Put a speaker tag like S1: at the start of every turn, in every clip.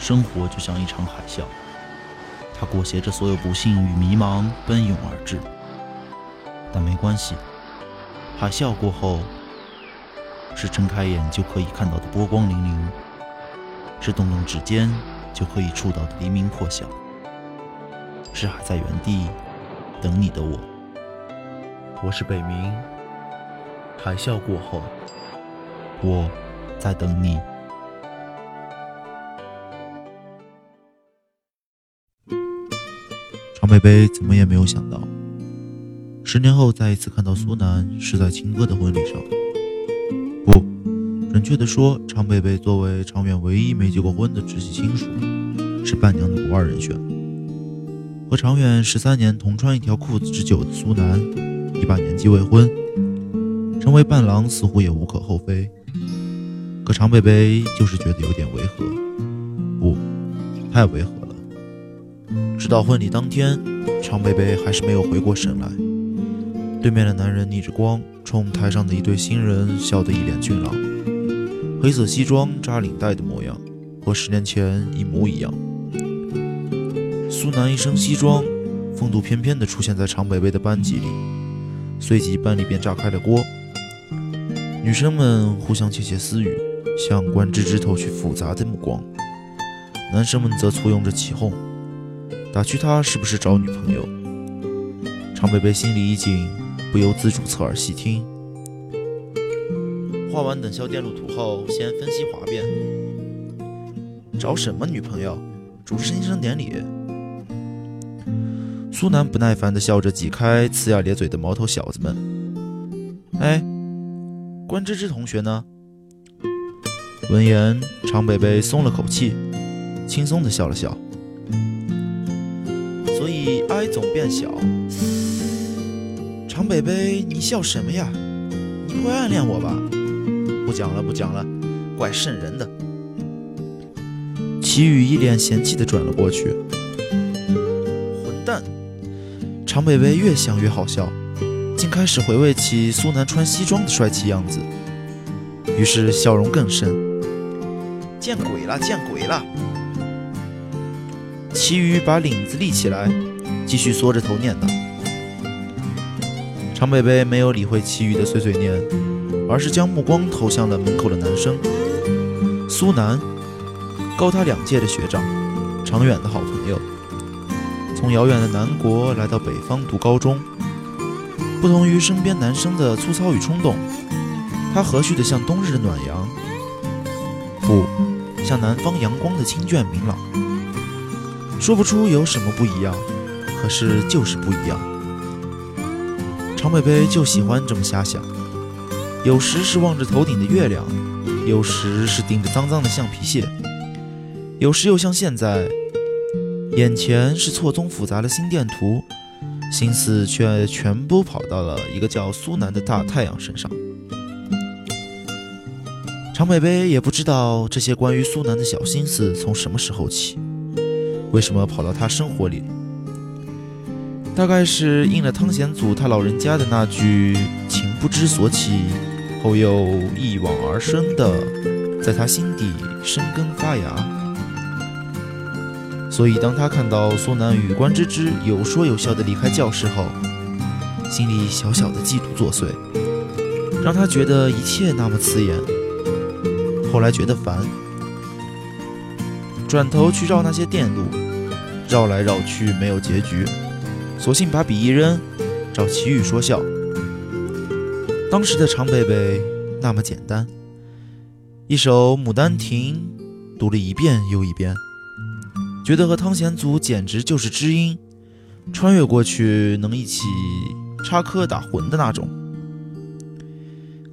S1: 生活就像一场海啸，它裹挟着所有不幸与迷茫奔涌而至。但没关系，海啸过后，是睁开眼就可以看到的波光粼粼，是动动指尖就可以触到的黎明破晓，是还在原地等你的我。我是北冥，海啸过后，我在等你。贝贝怎么也没有想到，十年后再一次看到苏南是在亲哥的婚礼上。不，准确的说，常贝贝作为常远唯一没结过婚的直系亲属，是伴娘的不二人选。和常远十三年同穿一条裤子之久的苏南，一把年纪未婚，成为伴郎似乎也无可厚非。可常贝贝就是觉得有点违和，不，太违和。直到婚礼当天，常贝贝还是没有回过神来。对面的男人逆着光，冲台上的一对新人笑得一脸俊朗，黑色西装扎领带的模样，和十年前一模一样。苏南一身西装，风度翩翩地出现在常贝贝的班级里，随即班里便炸开了锅。女生们互相窃窃私语，向关芝芝投去复杂的目光，男生们则簇拥着起哄。打趣他是不是找女朋友？常贝贝心里一紧，不由自主侧耳细听。画完等效电路图后，先分析滑变。找什么女朋友？主持新生典礼。苏南不耐烦地笑着挤开呲牙咧嘴的毛头小子们。哎，关芝芝同学呢？闻言，常北北松了口气，轻松地笑了笑。以，I 总变小。常北北，你笑什么呀？你不会暗恋我吧？不讲了，不讲了，怪瘆人的。齐宇一脸嫌弃地转了过去。混蛋！常北北越想越好笑，竟开始回味起苏南穿西装的帅气样子，于是笑容更深。见鬼了，见鬼了！齐宇把领子立起来，继续缩着头念叨。常北北没有理会其余的碎碎念，而是将目光投向了门口的男生苏南，高他两届的学长，常远的好朋友。从遥远的南国来到北方读高中，不同于身边男生的粗糙与冲动，他和煦的像冬日的暖阳，不像南方阳光的清隽明朗。说不出有什么不一样，可是就是不一样。常北北就喜欢这么瞎想，有时是望着头顶的月亮，有时是盯着脏脏的橡皮屑，有时又像现在，眼前是错综复杂的心电图，心思却全部跑到了一个叫苏南的大太阳身上。常北北也不知道这些关于苏南的小心思从什么时候起。为什么跑到他生活里？大概是应了汤显祖他老人家的那句“情不知所起，后又一往而深”的，在他心底生根发芽。所以，当他看到苏南与关芝芝有说有笑的离开教室后，心里小小的嫉妒作祟，让他觉得一切那么刺眼。后来觉得烦。转头去绕那些电路，绕来绕去没有结局，索性把笔一扔，找齐宇说笑。当时的常贝贝那么简单，一首《牡丹亭》读了一遍又一遍，觉得和汤显祖简直就是知音，穿越过去能一起插科打诨的那种。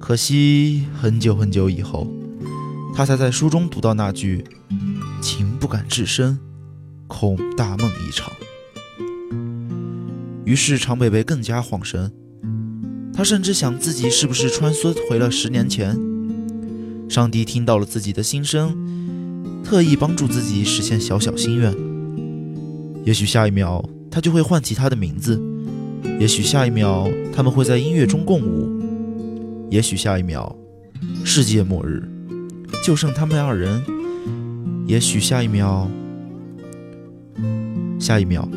S1: 可惜很久很久以后，他才在书中读到那句。情不敢至深，恐大梦一场。于是常北北更加恍神，他甚至想自己是不是穿梭回了十年前，上帝听到了自己的心声，特意帮助自己实现小小心愿。也许下一秒他就会唤起他的名字，也许下一秒他们会在音乐中共舞，也许下一秒世界末日，就剩他们二人。也许下一秒，下一秒，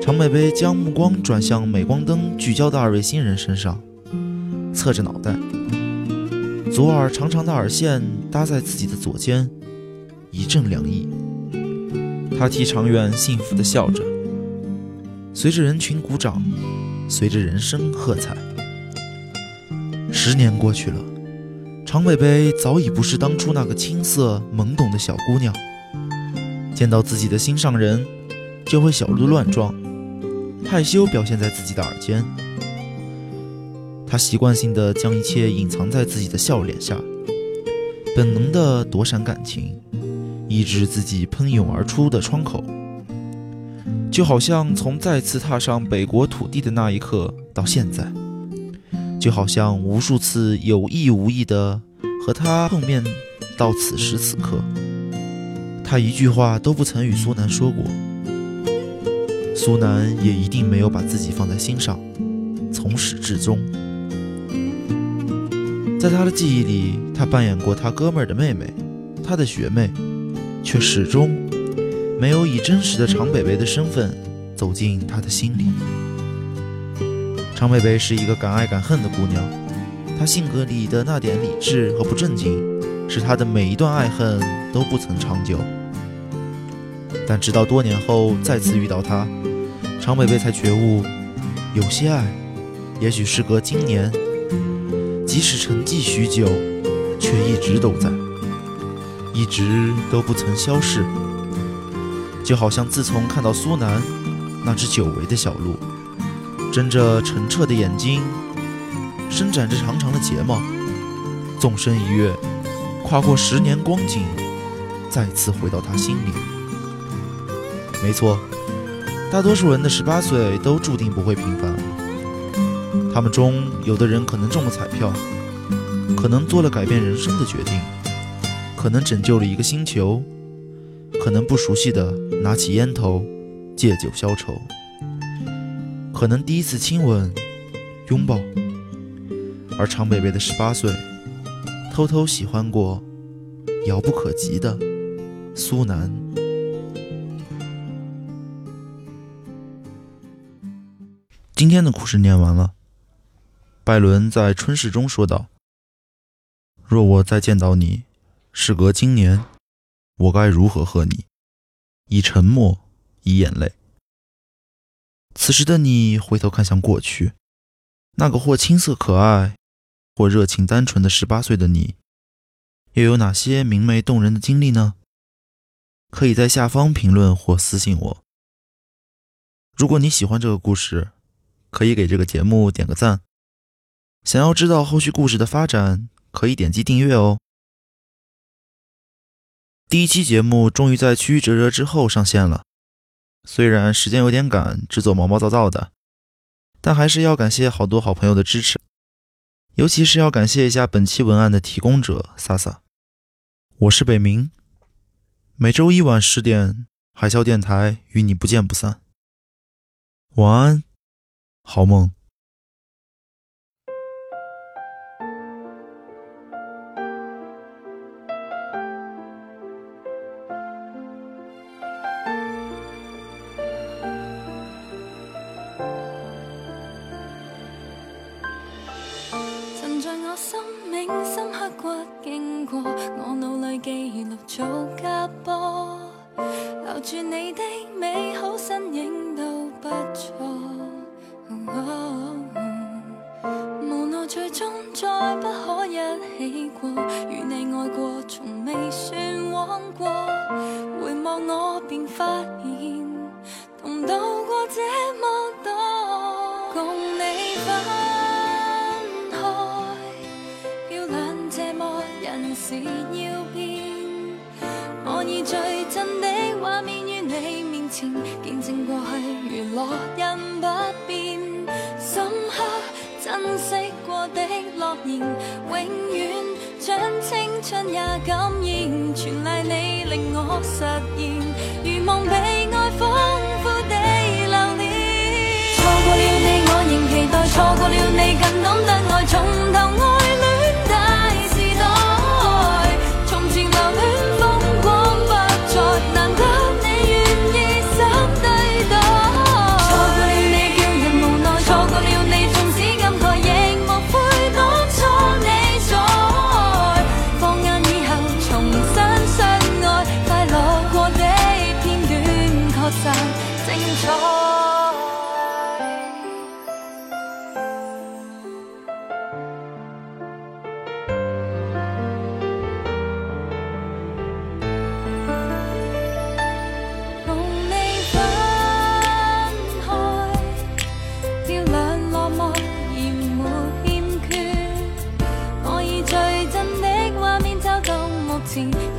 S1: 常北北将目光转向镁光灯聚焦的二位新人身上，侧着脑袋，左耳长长的耳线搭在自己的左肩，一阵凉意。他替长远幸福地笑着，随着人群鼓掌，随着人声喝彩。十年过去了，常北北早已不是当初那个青涩懵懂的小姑娘。见到自己的心上人，就会小鹿乱撞，害羞表现在自己的耳间。她习惯性的将一切隐藏在自己的笑脸下，本能的躲闪感情。抑制自己喷涌而出的窗口，就好像从再次踏上北国土地的那一刻到现在，就好像无数次有意无意的和他碰面到此时此刻，他一句话都不曾与苏南说过，苏南也一定没有把自己放在心上，从始至终，在他的记忆里，他扮演过他哥们儿的妹妹，他的学妹。却始终没有以真实的长北北的身份走进他的心里。长北北是一个敢爱敢恨的姑娘，她性格里的那点理智和不正经，使她的每一段爱恨都不曾长久。但直到多年后再次遇到她，长北北才觉悟，有些爱，也许事隔今年，即使沉寂许久，却一直都在。一直都不曾消逝，就好像自从看到苏南那只久违的小鹿，睁着澄澈的眼睛，伸展着长长的睫毛，纵身一跃，跨过十年光景，再次回到他心里。没错，大多数人的十八岁都注定不会平凡，他们中有的人可能中了彩票，可能做了改变人生的决定。可能拯救了一个星球，可能不熟悉的拿起烟头，借酒消愁，可能第一次亲吻、拥抱，而长北北的十八岁，偷偷喜欢过遥不可及的苏南。今天的故事念完了。拜伦在春逝中说道：“若我再见到你。”事隔今年，我该如何和你？以沉默，以眼泪。此时的你回头看向过去，那个或青涩可爱，或热情单纯的十八岁的你，又有哪些明媚动人的经历呢？可以在下方评论或私信我。如果你喜欢这个故事，可以给这个节目点个赞。想要知道后续故事的发展，可以点击订阅哦。第一期节目终于在曲曲折折之后上线了，虽然时间有点赶，制作毛毛躁躁的，但还是要感谢好多好朋友的支持，尤其是要感谢一下本期文案的提供者萨萨。我是北冥，每周一晚十点，海啸电台与你不见不散。晚安，好梦。
S2: 最终再不可一起过，与你爱过从未算枉过。回望我便发现，同渡过这么多，共你分开，漂亮这么人事要变。我以最真的画面于你面前，见证过去如落印不变，深刻珍惜过的诺言，永远将青春也感染，全赖你令我实现，如梦被爱丰富地留恋。错过了你，我仍期待；错过了你，更懂得爱，同你分开，照亮落寞而沒欠缺。我以最真的画面走到目前。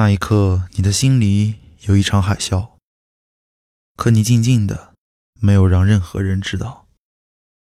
S1: 那一刻你的心里有一场海啸可你静静的没有让任何人知道。